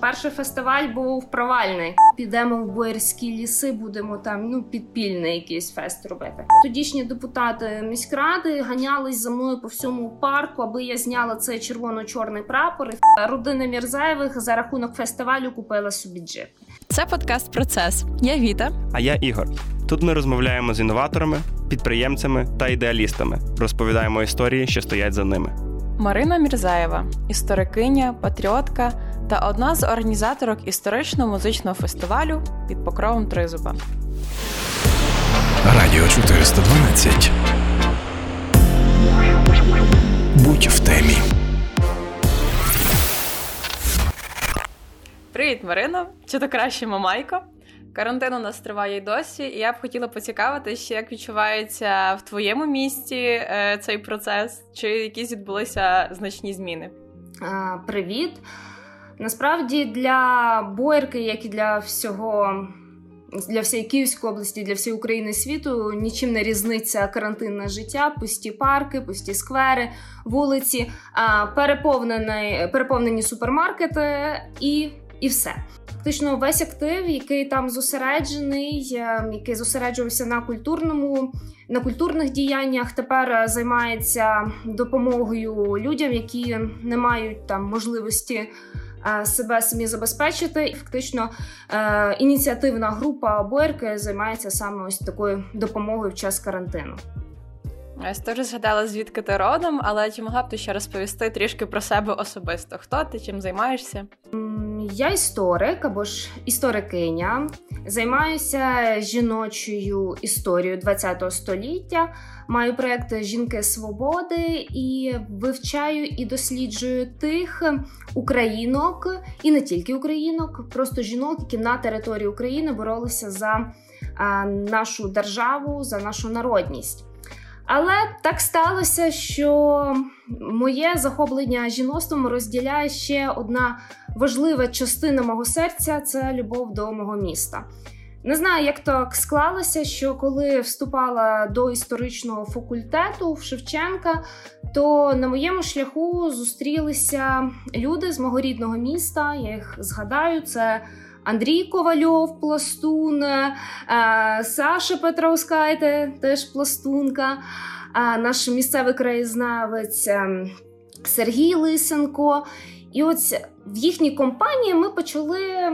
Перший фестиваль був провальний. Підемо в боярські ліси, будемо там ну підпільний якийсь фест робити. Тодішні депутати міськради ганялись за мною по всьому парку, аби я зняла цей червоно-чорний прапор. Родина Мірзаєвих за рахунок фестивалю купила собі джип. Це подкаст Процес. Я Віта. А я Ігор. Тут ми розмовляємо з інноваторами, підприємцями та ідеалістами. Розповідаємо історії, що стоять за ними. Марина Мірзаєва, історикиня, патріотка та одна з організаторок історичного музичного фестивалю під покровом Тризуба. Радіо 412. Будь в темі. Привіт, Марино! Чи то краще Мамайко? Карантин у нас триває й досі, і я б хотіла поцікавитися, як відчувається в твоєму місті е, цей процес, чи якісь відбулися значні зміни? Привіт! Насправді для Боярки, як і для всього. Для всієї Київської області, для всієї України світу нічим не різниця карантинне життя, пусті парки, пусті сквери, вулиці, переповнені переповнені супермаркети і і все. Фактично, весь актив, який там зосереджений, е, який зосереджувався на культурному, на культурних діяннях, тепер е, займається допомогою людям, які не мають там можливості. Е, себе самі забезпечити, і фактично ініціативна група Боярки займається саме ось такою допомогою в час карантину. Я теж згадала, звідки ти родом, але чи могла б ти ще розповісти трішки про себе особисто? Хто ти чим займаєшся? Я історик або ж історикиня, займаюся жіночою історією ХХ століття. Маю проєкт Жінки Свободи і вивчаю і досліджую тих українок, і не тільки українок, просто жінок, які на території України боролися за нашу державу, за нашу народність. Але так сталося, що моє захоплення жіноцтвом розділяє ще одна важлива частина мого серця це любов до мого міста. Не знаю, як так склалося, що коли вступала до історичного факультету в Шевченка, то на моєму шляху зустрілися люди з мого рідного міста. Я їх згадаю, це Андрій Ковальов, пластун, е, Саша Петровскайте, теж пластунка, наш місцевий краєзнавець е, Сергій Лисенко. І от в їхній компанії ми почали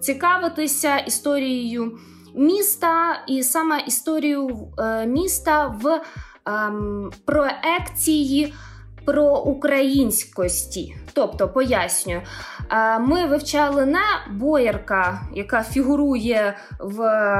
цікавитися історією міста, і саме історію е, міста в ем, проекції про українськості. Тобто, пояснюю, ми вивчали не боярка, яка фігурує в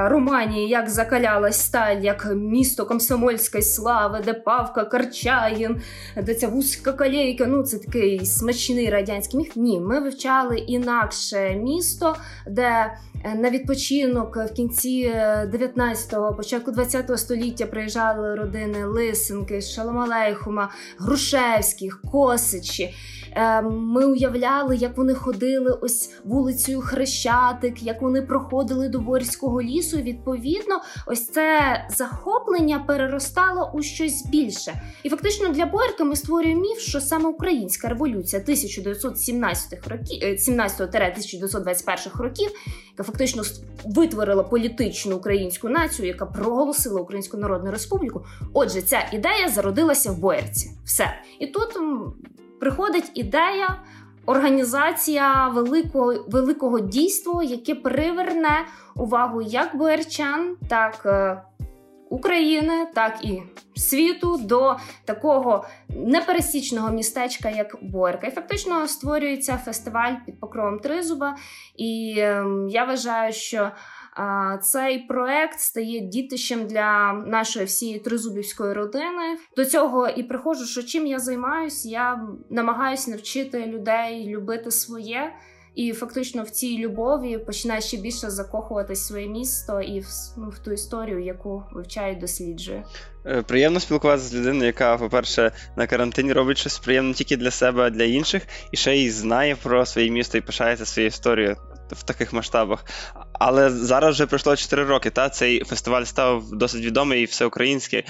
романі Як закалялась сталь, як місто комсомольської слави, де Павка Карчаїн, де ця вузька калейка. Ну, це такий смачний радянський міф. Ні, ми вивчали інакше місто, де Е, на відпочинок в кінці 19-го, е, початку 20-го століття приїжджали родини Лисенки, Шаломалейхума, Грушевських, Косичі. Е, ми уявляли, як вони ходили ось вулицею Хрещатик, як вони проходили до Борського лісу. відповідно, ось це захоплення переростало у щось більше. І фактично для Борка ми створюємо міф, що саме українська революція 1917 років 17-1921 років, яка фактично витворила політичну українську націю, яка проголосила Українську Народну Республіку. Отже, ця ідея зародилася в Боярці. Все і тут приходить ідея. Організація великого великого дійства, яке приверне увагу як боярчан, так е, України, так і світу до такого непересічного містечка, як Боярка. І фактично створюється фестиваль під покровом Тризуба. І е, я вважаю, що цей проект стає дітищем для нашої всієї тризубівської родини. До цього і приходжу, що чим я займаюся, я намагаюся навчити людей любити своє. І фактично в цій любові починає ще більше закохуватись в своє місто і в, ну, в ту історію, яку вивчає і досліджує. Е, приємно спілкуватися з людиною, яка, по-перше, на карантині робить щось приємне тільки для себе, а для інших, і ще й знає про своє місто і пишається своєю історією в таких масштабах. Але зараз вже пройшло 4 роки. Та цей фестиваль став досить відомий і всеукраїнський.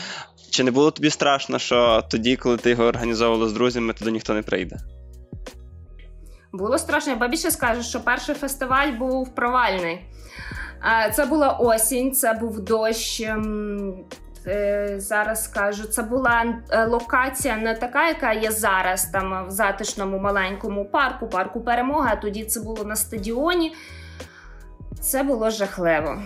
Чи не було тобі страшно, що тоді, коли ти його організовувала з друзями, туди ніхто не прийде? Було страшно. Я більше скажу, що перший фестиваль був провальний. Це була осінь, це був дощ. Е, зараз скажу, це була е, локація не така, яка є зараз, там в затишному маленькому парку, парку перемоги. А тоді це було на стадіоні. Це було жахливо.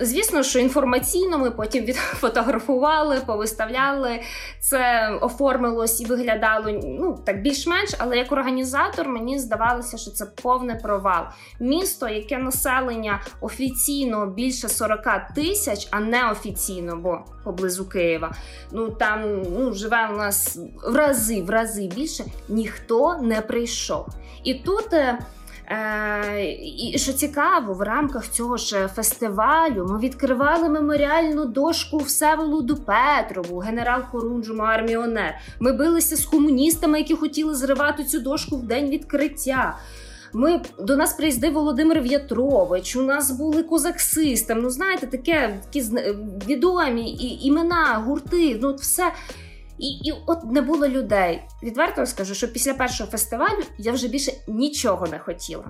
Звісно, що інформаційно ми потім відфотографували, повиставляли, це оформилось і виглядало ну так більш-менш, але як організатор мені здавалося, що це повний провал. Місто, яке населення офіційно більше 40 тисяч, а не офіційно, бо поблизу Києва. Ну там ну, живе у нас в рази, в рази більше, ніхто не прийшов. І тут. Е, І що цікаво, в рамках цього ж фестивалю ми відкривали меморіальну дошку Всеволоду Петрову, генерал Хорунжому арміонер. Ми билися з комуністами, які хотіли зривати цю дошку в день відкриття. Ми До нас приїздив Володимир В'ятрович, у нас були козаксистами. Ну, знаєте, таке такі відомі і, імена, гурти. ну все. І і от не було людей. Відверто скажу, що після першого фестивалю я вже більше нічого не хотіла.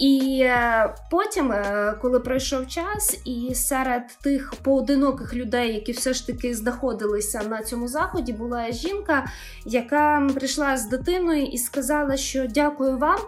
І е, потім, е, коли пройшов час, і серед тих поодиноких людей, які все ж таки знаходилися на цьому заході, була жінка, яка прийшла з дитиною і сказала, що дякую вам.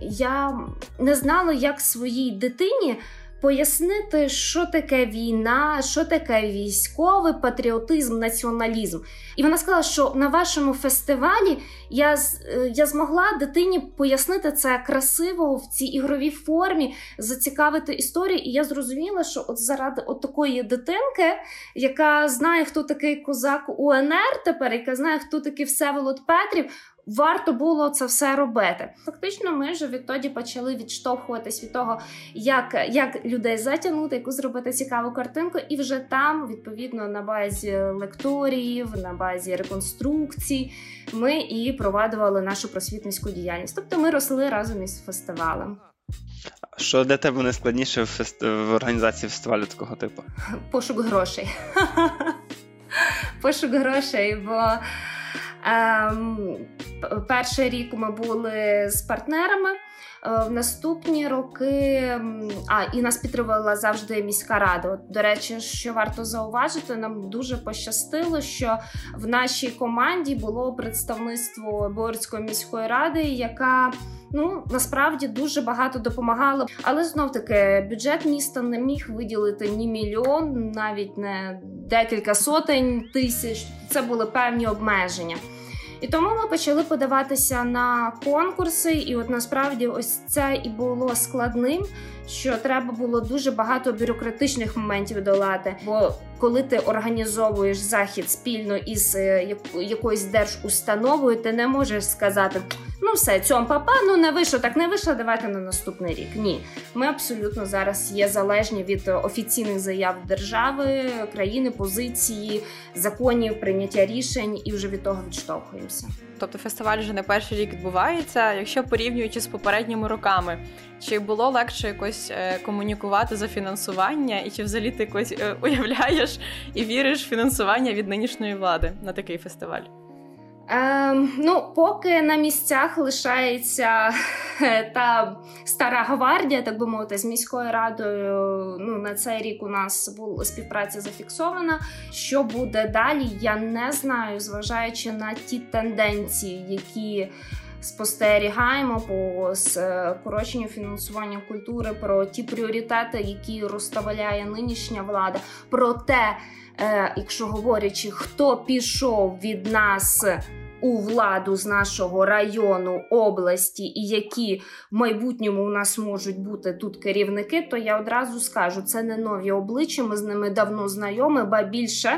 Я не знала, як своїй дитині пояснити, що таке війна, що таке військовий патріотизм, націоналізм. І вона сказала, що на вашому фестивалі я е, я змогла дитині пояснити це красиво в цій ігровій формі, зацікавити історію. І я зрозуміла, що от заради от такої дитинки, яка знає, хто такий козак УНР тепер, яка знає, хто такий Всеволод Петрів варто було це все робити. Фактично, ми вже відтоді почали відштовхуватись від того, як як людей затягнути, яку зробити цікаву картинку, і вже там, відповідно, на базі лекторіїв, на базі реконструкцій, ми і провадували нашу просвітницьку діяльність. Тобто ми росли разом із фестивалем. Що для тебе найскладніше в, фест... в організації фестивалю такого типу? Пошук грошей. Пошук грошей, бо перший рік ми були з партнерами. Е, в наступні роки а і нас підтримувала завжди міська рада. От, До речі, що варто зауважити, нам дуже пощастило, що в нашій команді було представництво Борської міської ради, яка ну насправді дуже багато допомагала. Але знов таки бюджет міста не міг виділити ні мільйон, навіть не декілька сотень тисяч. Це були певні обмеження. І тому ми почали подаватися на конкурси, і от насправді ось це і було складним, що треба було дуже багато бюрократичних моментів долати. Бо коли ти організовуєш захід спільно із е, якоюсь держустановою, ти не можеш сказати: ну все, цьому папа, ну не вийшло, так не вийшло, давайте на наступний рік. Ні, ми абсолютно зараз є залежні від офіційних заяв держави, країни, позиції, законів, прийняття рішень, і вже від того відштовхуємося. Тобто фестиваль вже не перший рік відбувається. Якщо порівнюючи з попередніми роками, чи було легше якось е, комунікувати за фінансування, і чи взагалі ти якось е, уявляєш і віриш в фінансування від нинішньої влади на такий фестиваль? Ем, Ну, поки на місцях лишається та стара гвардія, так би мовити, з міською радою. Ну на цей рік у нас була співпраця зафіксована. Що буде далі? Я не знаю, зважаючи на ті тенденції, які спостерігаємо по скороченню фінансування культури, про ті пріоритети, які розставляє нинішня влада. про те, е, якщо говорячи, хто пішов від нас у владу з нашого району, області, і які в майбутньому у нас можуть бути тут керівники, то я одразу скажу, це не нові обличчя. Ми з ними давно знайомі, ба більше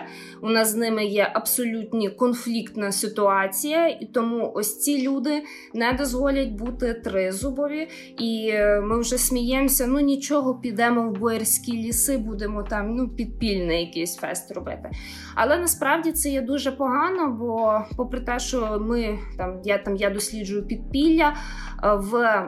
у нас з ними є абсолютні конфліктна ситуація, і тому ось ці люди не дозволять бути тризубові. І е, ми вже сміємося. Ну нічого, підемо в боярські ліси, будемо там ну підпільний якийсь фест робити. Але насправді це є дуже погано, бо попри те, що ми там я там я досліджую підпілля е, в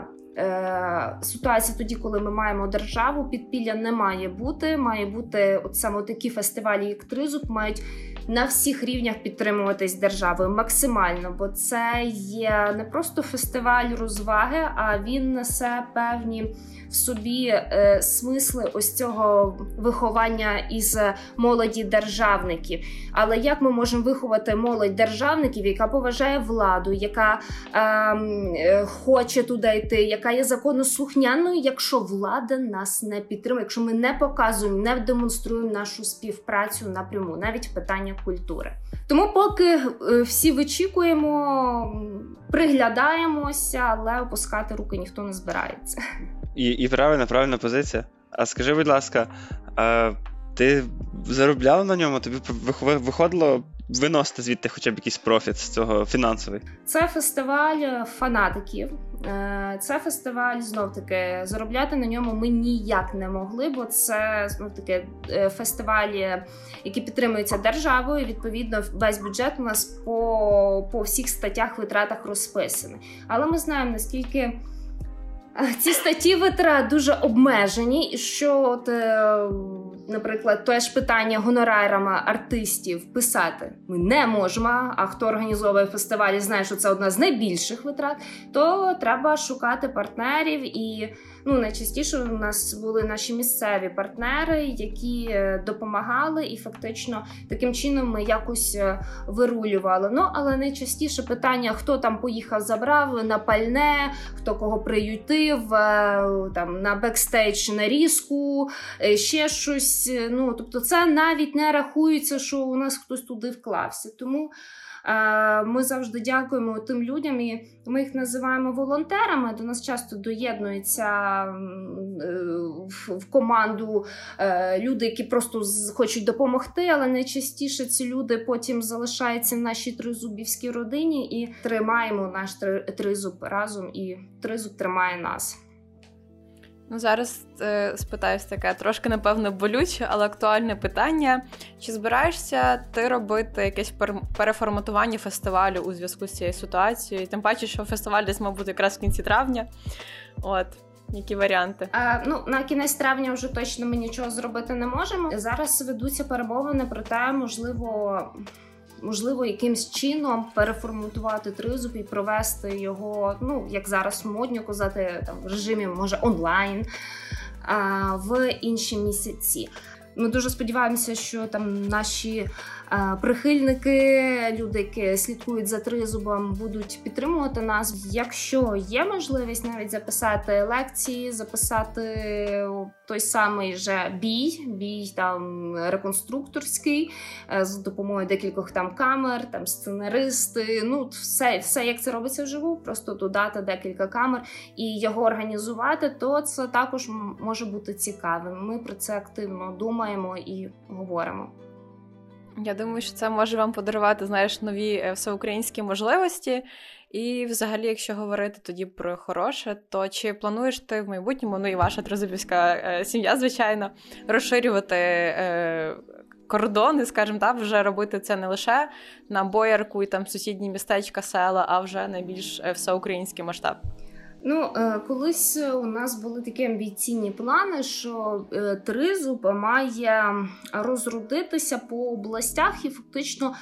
ситуація тоді, коли ми маємо державу, підпілля не має бути. Має бути от саме такі фестивалі, як Тризуб, мають на всіх рівнях підтримуватись державою максимально, бо це є не просто фестиваль розваги, а він несе певні в собі е, смисли ось цього виховання із молоді державників. Але як ми можемо виховати молодь державників, яка поважає владу, яка ем, е, хоче туди йти, яка є законослухняною, якщо влада нас не підтримує, якщо ми не показуємо, не демонструємо нашу співпрацю напряму, навіть питання культури. Тому, поки е, всі вичікуємо, приглядаємося, але опускати руки ніхто не збирається. І і правильна, правильна позиція. А скажи, будь ласка, ти заробляв на ньому? Тобі виходило виносити звідти хоча б якийсь профіт з цього фінансовий? Це фестиваль фанатиків. Е, це фестиваль знов таки заробляти на ньому ми ніяк не могли, бо це знов таки е, фестивалі, які підтримуються державою. Відповідно, весь бюджет у нас по, по всіх статтях витратах розписаний. Але ми знаємо наскільки. Ці статті витрат дуже обмежені, що, от, е, наприклад, те ж питання гонорарами артистів писати ми не можемо. А хто організовує фестивалі, знає, що це одна з найбільших витрат, то треба шукати партнерів і ну найчастіше у нас були наші місцеві партнери, які е, допомагали, і фактично таким чином ми якось е, вирулювали. Ну але найчастіше питання: хто там поїхав, забрав на пальне, хто кого приютив, е, там на бекстейдж на різку, ще щось. Ну тобто, це навіть не рахується, що у нас хтось туди вклався. Тому. Е, ми завжди дякуємо тим людям, і ми їх називаємо волонтерами. До нас часто доєднуються е, в команду е, люди, які просто хочуть допомогти, але найчастіше ці люди потім залишаються в нашій тризубівській родині і тримаємо наш тризуб разом, і тризуб тримає нас. Ну, зараз е, спитаюсь таке трошки, напевно, болюче, але актуальне питання. Чи збираєшся ти робити якесь переформатування фестивалю у зв'язку з цією ситуацією? Тим паче, що фестиваль десь мав бути якраз в кінці травня. От. Які варіанти? А, Ну на кінець травня вже точно ми нічого зробити не можемо. Зараз ведуться перемовини про те, можливо можливо, якимсь чином переформатувати тризуб і провести його, ну як зараз модно казати, там в режимі може онлайн а, в інші місяці. Ми дуже сподіваємося, що там наші прихильники, люди, які слідкують за тризубом, будуть підтримувати нас. Якщо є можливість навіть записати лекції, записати той самий же бій, бій там реконструкторський е, з допомогою декількох там камер, там сценаристи. Ну, все, все як це робиться вживу, просто додати декілька камер і його організувати, то це також може бути цікавим. Ми про це активно думаємо і говоримо. Я думаю, що це може вам подарувати, знаєш, нові е, всеукраїнські можливості. І, взагалі, якщо говорити тоді про хороше, то чи плануєш ти в майбутньому, ну і ваша трозубівська е, сім'я, звичайно, розширювати е, кордони, скажімо так, вже робити це не лише на боярку і там сусідні містечка, села, а вже на більш е, всеукраїнський масштаб? Ну, е, колись у нас були такі амбіційні плани, що е, тризуб має розродитися по областях, і фактично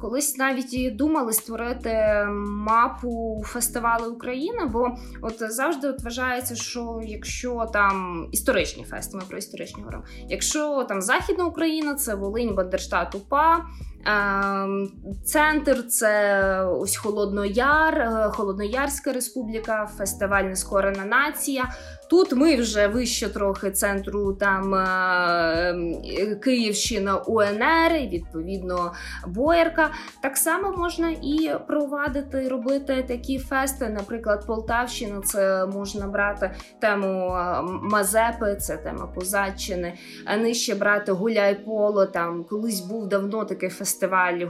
колись навіть думали створити мапу фестивалу України. Бо от завжди от вважається, що якщо там історичні фести, ми про історичні говоримо, якщо там Західна Україна, це Волинь, Бандерштат, УПА. Ем, центр це ось Холоднояр, е, Холодноярська республіка, фестиваль Нескорена нація. Тут ми вже вище трохи центру там е, Київщина УНР, і відповідно Боярка. Так само можна і провадити, робити такі фести. Наприклад, Полтавщина, це можна брати тему Мазепи, це тема Позадчини, а нижче брати Гуляй Поло. Там колись був давно такий фестиваль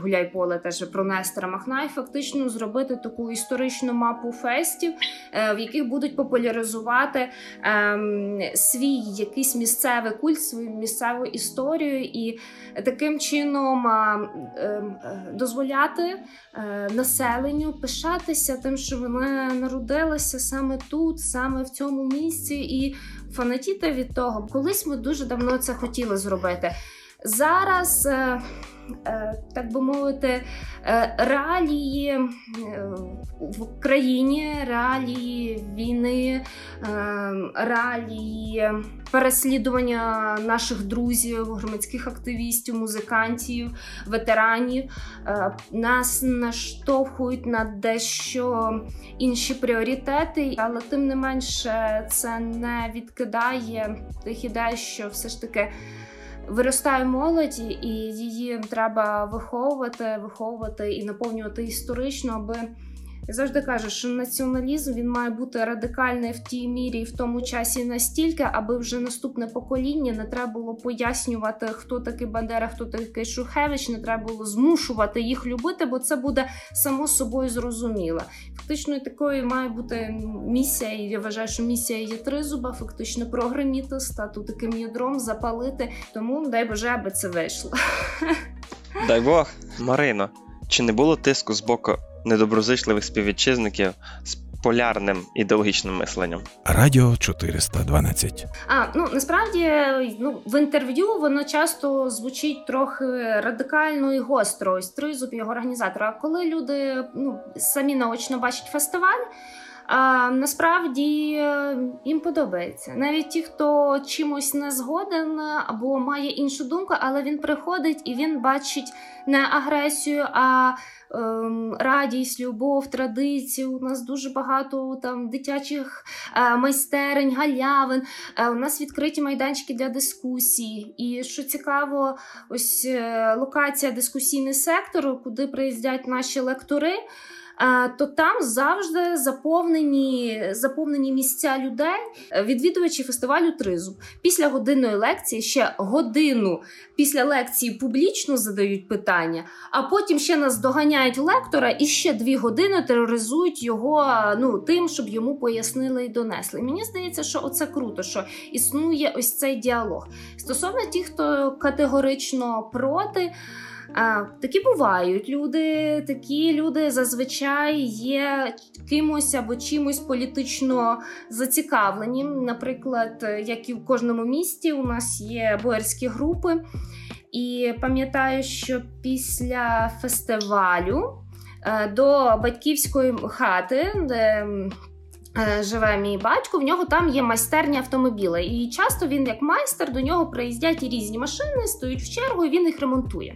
Гуляй Поле теж про Нестора Махна, і фактично зробити таку історичну мапу фестів, е, в яких будуть популяризувати ем, свій якийсь місцевий культ, свою місцеву історію, і таким чином е, е, дозволяти населенню пишатися тим, що вони народилися саме тут, саме в цьому місці, і фанатіти від того. Колись ми дуже давно це хотіли зробити. Зараз, е, е, так би мовити, е, реалії в країні, реалії війни, реалії переслідування наших друзів, громадських активістів, музикантів, ветеранів. Нас наштовхують на дещо інші пріоритети, але тим не менше це не відкидає тих ідей, що все ж таки виростає молодь, і її треба виховувати, виховувати і наповнювати історично, аби я завжди кажу, що націоналізм він має бути радикальний в тій мірі і в тому часі настільки, аби вже наступне покоління не треба було пояснювати, хто такий Бандера, хто такий Шухевич, не треба було змушувати їх любити, бо це буде само собою зрозуміло. Фактично, такою має бути місія, і я вважаю, що місія є тризуба, фактично програміти, стати таким ядром, запалити. Тому дай Боже, аби це вийшло. Дай Бог, Марино. Чи не було тиску з боку недоброзичливих співвітчизників з полярним ідеологічним мисленням. Радіо 412. А ну насправді ну в інтерв'ю воно часто звучить трохи радикально і гостро. Ось тризуб його організатора. А коли люди ну самі наочно бачать фестиваль. А насправді е, їм подобається навіть ті, хто чимось не згоден або має іншу думку, але він приходить і він бачить не агресію, а ем, радість, любов, традиції. У нас дуже багато там дитячих е, майстерень, галявин. Е, у нас відкриті майданчики для дискусій. І що цікаво, ось е, локація дискусійний сектор, куди приїздять наші лектори то там завжди заповнені заповнені місця людей, відвідувачі фестивалю Тризуб. Після годинної лекції ще годину після лекції публічно задають питання, а потім ще нас доганяють лектора і ще дві години тероризують його ну, тим, щоб йому пояснили і донесли. Мені здається, що оце круто, що існує ось цей діалог. Стосовно тих, хто категорично проти. А, Такі бувають люди. Такі люди зазвичай є кимось або чимось політично зацікавлені. Наприклад, як і в кожному місті, у нас є боярські групи, і пам'ятаю, що після фестивалю е, до батьківської хати, де Е, живе мій батько, в нього там є майстерня автомобіля. І часто він, як майстер, до нього приїздять різні машини, стоять в чергу, і він їх ремонтує.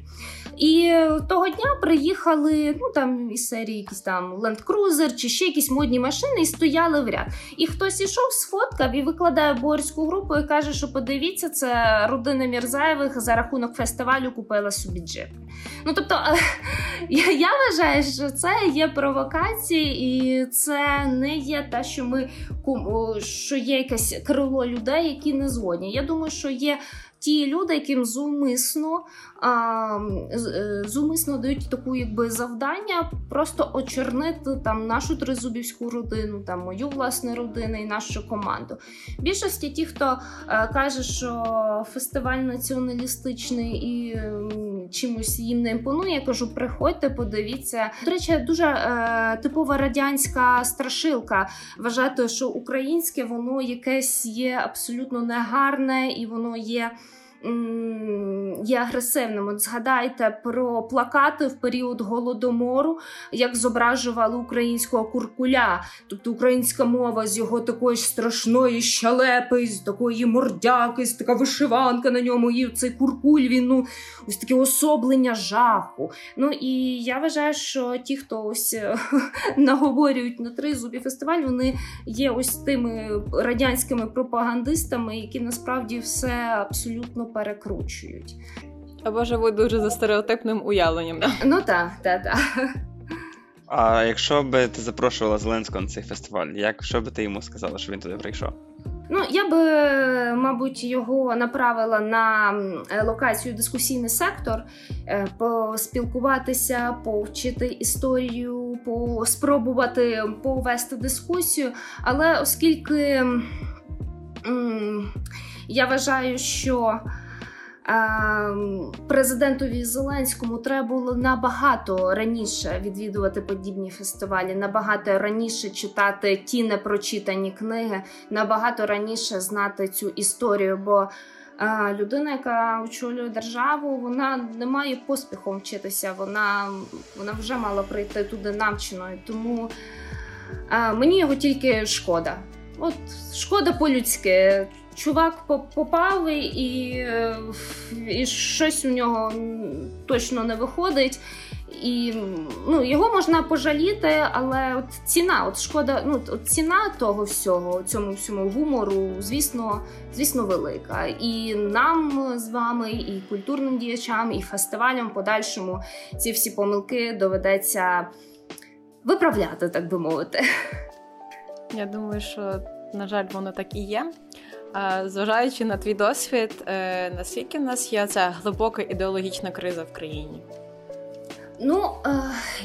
І того дня приїхали ну там із серії якісь там Land Cruiser чи ще якісь модні машини, і стояли в ряд. І хтось ішов, сфоткав і викладає борську групу і каже, що подивіться, це родина Мірзаєвих за рахунок фестивалю купила собі джип. Ну тобто я, вважаю, що це є провокації, і це не є те, ми що є якесь крило людей, які не згодні. Я думаю, що є ті люди, яким зумисно а, е, зумисно дають таку якби завдання просто очернити там нашу тризубівську родину, там мою власне родину і нашу команду. Більшості ті, хто а, е, каже, що фестиваль націоналістичний і чимось їм не імпонує, я кажу, приходьте, подивіться. До речі, дуже е, типова радянська страшилка. Вважати, що українське воно якесь є абсолютно негарне і воно є є агресивним. От Згадайте про плакати в період голодомору, як зображували українського куркуля, тобто українська мова з його такої страшної щалепи, з такої мордяки, з така вишиванка на ньому, і цей куркуль він ну, ось таке особлення жаху. Ну і я вважаю, що ті, хто ось наговорюють на тризубі фестиваль, вони є ось тими радянськими пропагандистами, які насправді все абсолютно перекручують. Або живуть дуже за стереотипним уявленням. Да? Ну так, так, так. А якщо би ти запрошувала Зеленського на цей фестиваль, як що би ти йому сказала, що він туди прийшов? Ну, я би, мабуть, його направила на локацію дискусійний сектор, е, поспілкуватися, повчити історію, спробувати повести дискусію. Але оскільки м- я вважаю, що Президентові Зеленському треба було набагато раніше відвідувати подібні фестивалі, набагато раніше читати ті непрочитані книги, набагато раніше знати цю історію. Бо людина, яка очолює державу, вона не має поспіхом вчитися. Вона вона вже мала прийти туди навченою. Тому мені його тільки шкода. От шкода по-людськи. Чувак попав і, і щось у нього точно не виходить. І ну, його можна пожаліти, але от ціна, от шкода, ну от ціна того всього, цьому всьому гумору, звісно, звісно, велика. І нам з вами, і культурним діячам, і фестивалям подальшому ці всі помилки доведеться виправляти, так би мовити. Я думаю, що на жаль, воно так і є. Зважаючи на твій досвід, е, наскільки в нас є ця глибока ідеологічна криза в країні? Ну, е,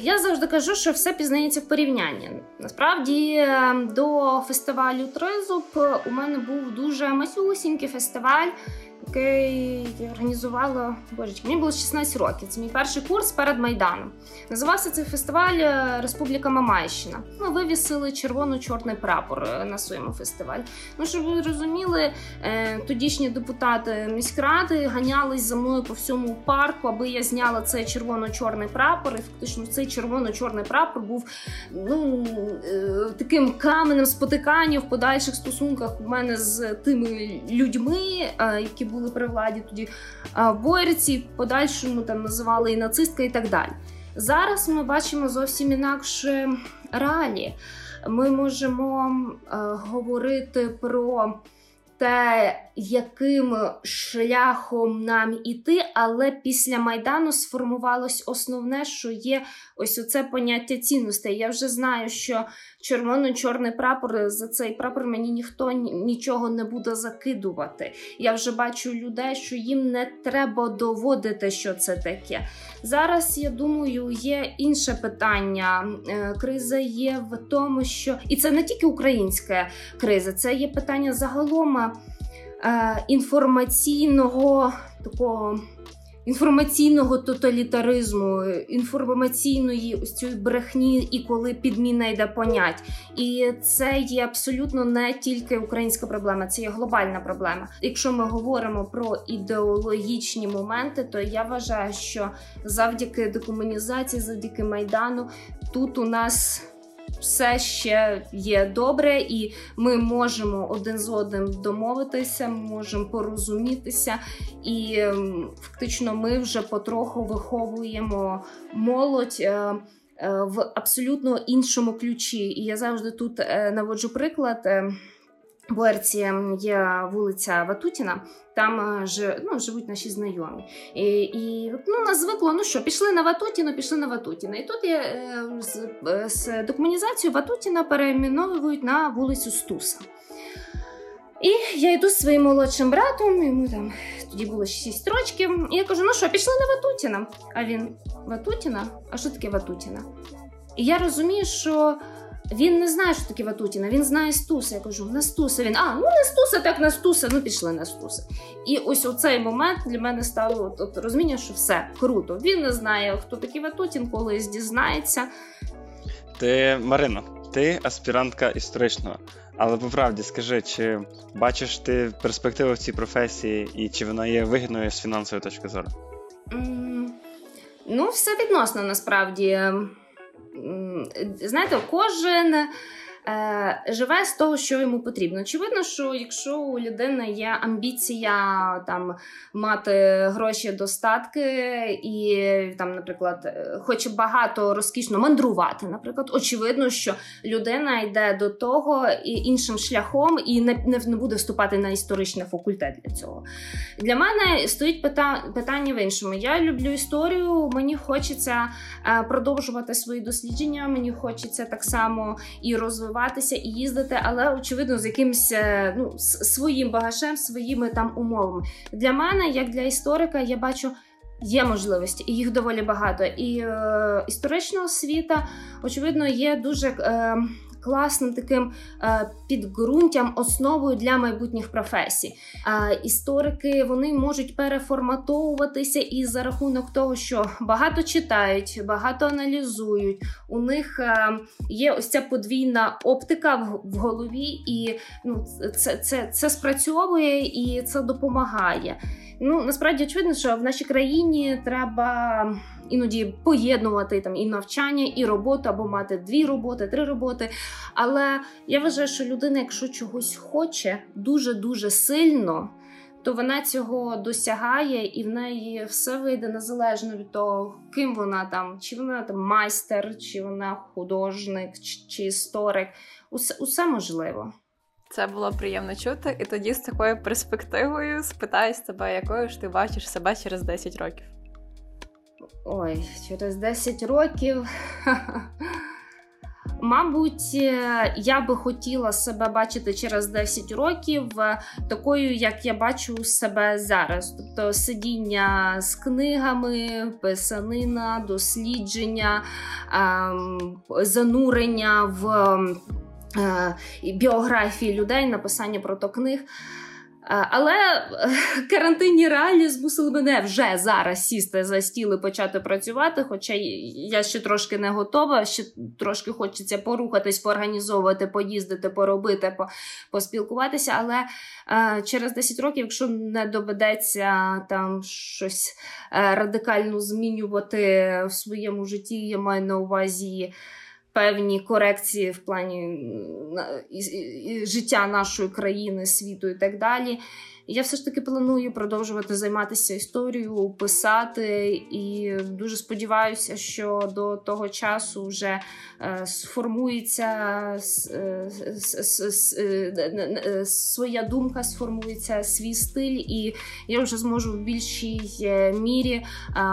я завжди кажу, що все пізнається в порівнянні. Насправді, е, до фестивалю Тризуб у мене був дуже масюсінький фестиваль який я організувала божечки, мені було 16 років. Це мій перший курс перед Майданом. Називався цей фестиваль е, Республіка Мамайщина. Ми вивісили червоно-чорний прапор е, на своєму фестивалі. Ну, щоб ви розуміли, е, тодішні депутати міськради ганялись за мною по всьому парку, аби я зняла цей червоно-чорний прапор. І фактично цей червоно-чорний прапор був ну, таким каменем спотикання в подальших стосунках у мене з тими людьми, які були при владі тоді борці, подальшому там називали і нацистка, і так далі. Зараз ми бачимо зовсім інакше реалії. Ми можемо е, говорити про те, яким шляхом нам іти, але після майдану сформувалось основне, що є ось оце поняття цінностей. Я вже знаю, що червоно-чорний прапор за цей прапор мені ніхто нічого не буде закидувати. Я вже бачу людей, що їм не треба доводити, що це таке. Зараз я думаю, є інше питання. Е, криза є в тому, що і це не тільки українська криза, це є питання загалом е, інформаційного такого інформаційного тоталітаризму, інформаційної ось цієї брехні, і коли підміна йде понять. І це є абсолютно не тільки українська проблема, це є глобальна проблема. Якщо ми говоримо про ідеологічні моменти, то я вважаю, що завдяки декомунізації, завдяки майдану, тут у нас все ще є добре, і ми можемо один з одним домовитися, можемо порозумітися, і фактично ми вже потроху виховуємо молодь. Е, е, в абсолютно іншому ключі, і я завжди тут е, наводжу приклад. Буерці є вулиця Ватутіна, там ж, ну, живуть наші знайомі. І і ну, нас звикло, ну що, пішли на Ватутіну, пішли на Ватутіна. І тут є з, з документацією Ватутіна перейменовують на вулицю Стуса. І я йду з своїм молодшим братом, йому там тоді було 6 років. І я кажу: ну що, пішли на Ватутіна? А він Ватутіна? А що таке Ватутіна? І я розумію, що. Він не знає, що таке Ватутіна, він знає Стуса. Я кажу, на Стуса. Він, а, ну на Стуса, так на Стуса, ну пішли на Стуса. І ось у цей момент для мене стало от, от розуміння, що все круто. Він не знає, хто такий Ватутін, колись дізнається. Ти, Марина, ти аспірантка історичного. Але по правді скажи, чи бачиш ти перспективу в цій професії і чи вона є вигідною з фінансової точки зору? Mm, ну, все відносно насправді знаєте, кожен е, живе з того, що йому потрібно. Очевидно, що якщо у людини є амбіція там мати гроші достатки, і там, наприклад, хоче багато розкішно мандрувати, наприклад, очевидно, що людина йде до того іншим шляхом і не, не, не буде вступати на історичний факультет для цього. Для мене стоїть питання в іншому. Я люблю історію, мені хочеться е, продовжувати свої дослідження, мені хочеться так само і розвивати розвиватися і їздити, але очевидно з якимось е, ну своїм багажем, своїми там умовами. Для мене, як для історика, я бачу. Є можливості, і їх доволі багато. І е, історична освіта, очевидно, є дуже е, класним таким е, підґрунтям, основою для майбутніх професій. Історики вони можуть переформатовуватися і за рахунок того, що багато читають, багато аналізують. У них є ось ця подвійна оптика в голові, і ну, це, це, це спрацьовує і це допомагає. Ну насправді очевидно, що в нашій країні треба іноді поєднувати там і навчання, і роботу, або мати дві роботи, три роботи. Але я вважаю, що людина, якщо чогось хоче дуже дуже сильно. То вона цього досягає, і в неї все вийде незалежно від того, ким вона там, чи вона там майстер, чи вона художник, чи, історик. Усе, усе можливо. Це було приємно чути, і тоді з такою перспективою спитаю з тебе, якою ж ти бачиш себе через 10 років. Ой, через 10 років. Мабуть, я би хотіла себе бачити через 10 років е, такою, як я бачу себе зараз. Тобто сидіння з книгами, писанина, дослідження, ем, занурення в Е, біографії людей, написання протокниг. Е, але е, карантинні реалії змусили мене вже зараз сісти за стіл і почати працювати. Хоча я ще трошки не готова, ще трошки хочеться порухатись, поорганізовувати, поїздити, поробити, поспілкуватися. Але е, через 10 років, якщо не доведеться там щось радикально змінювати в своєму житті, я маю на увазі певні корекції в плані життя нашої країни, світу і так далі. Я все ж таки планую продовжувати займатися історією, писати, і дуже сподіваюся, що до того часу вже е, сформується е, е, своя думка, сформується свій стиль, і я вже зможу в більшій мірі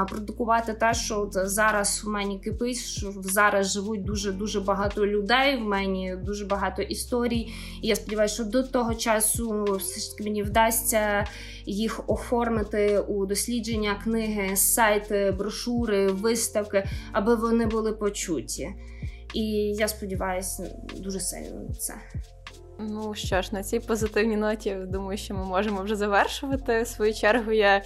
продукувати те, що зараз в мені кипить, що зараз живуть дуже дуже багато людей. В мені дуже багато історій. І я сподіваюся, що до того часу все ж таки мені вдасться вдасться їх оформити у дослідження книги, сайти, брошури, виставки, аби вони були почуті. І я сподіваюся дуже сильно на це. Ну що ж, на цій позитивній ноті думаю, що ми можемо вже завершувати. Свою чергу я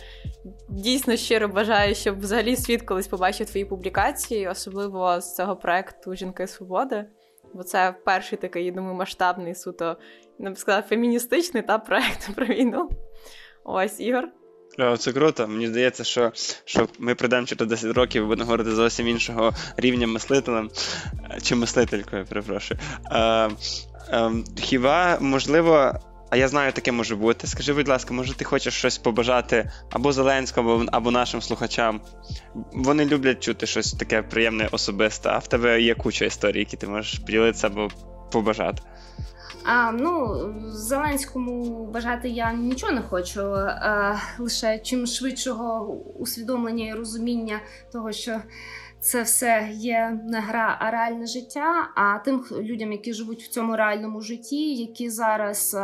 дійсно щиро бажаю, щоб взагалі світ колись побачив твої публікації, особливо з цього проекту Жінки Свободи. Бо це перший такий, я думаю, масштабний суто не б сказала, феміністичний та проект про війну. Ось Ігор. Це круто. Мені здається, що що ми прийдемо через 10 років і будемо говорити зовсім іншого рівня мислителем чи мислителькою, перепрошую. Е, е, Хіба можливо, а я знаю, таке може бути. Скажи, будь ласка, може ти хочеш щось побажати або Зеленському, або, нашим слухачам? Вони люблять чути щось таке приємне особисте, а в тебе є куча історій, які ти можеш поділитися або побажати. А, Ну, Зеленському бажати я нічого не хочу, а, лише чим швидшого усвідомлення і розуміння того, що це все є не гра, а реальне життя. А тим людям, які живуть в цьому реальному житті, які зараз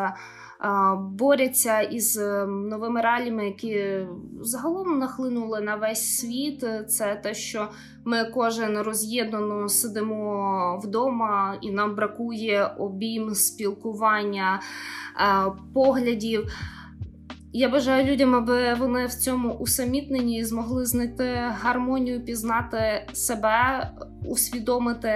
борються із ем, новими реаліями, які загалом нахлинули на весь світ. Це те, що ми кожен роз'єднано сидимо вдома, і нам бракує обійм спілкування поглядів. Я бажаю людям, аби вони в цьому усамітненні змогли знайти гармонію, пізнати себе, усвідомити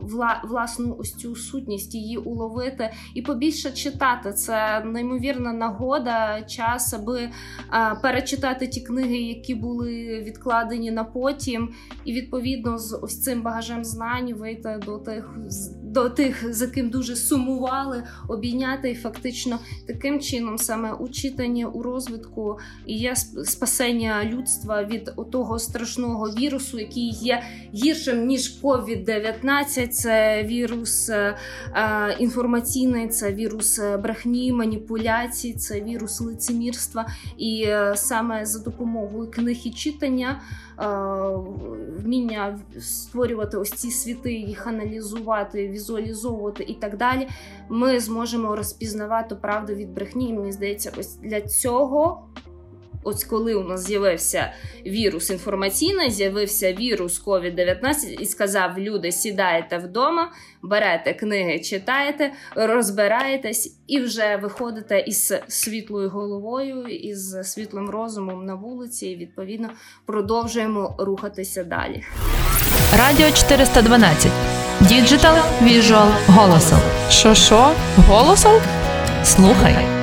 вла, власну ось цю сутність, її уловити і побільше читати. Це неймовірна нагода, час, аби а, перечитати ті книги, які були відкладені на потім, і відповідно з ось цим багажем знань вийти до тих до тих, за ким дуже сумували, обійняти і фактично таким чином саме у читанні, у розвитку і є спасення людства від того страшного вірусу, який є гіршим ніж COVID-19. Це вірус е, е, інформаційний, це вірус е, брехні, маніпуляцій, це вірус лицемірства. І саме за допомогою книг і читання. Вміння створювати ось ці світи, їх аналізувати, візуалізовувати і так далі, ми зможемо розпізнавати правду від брехні. І мені здається, ось для цього ось коли у нас з'явився вірус інформаційний, з'явився вірус COVID-19 і сказав: люди, сідаєте вдома, берете книги, читаєте, розбираєтесь і вже виходите із світлою головою, із світлим розумом на вулиці, і відповідно продовжуємо рухатися далі. Радіо 412. Діджитал, віжуал, голосом. Що що? Голосом? Слухай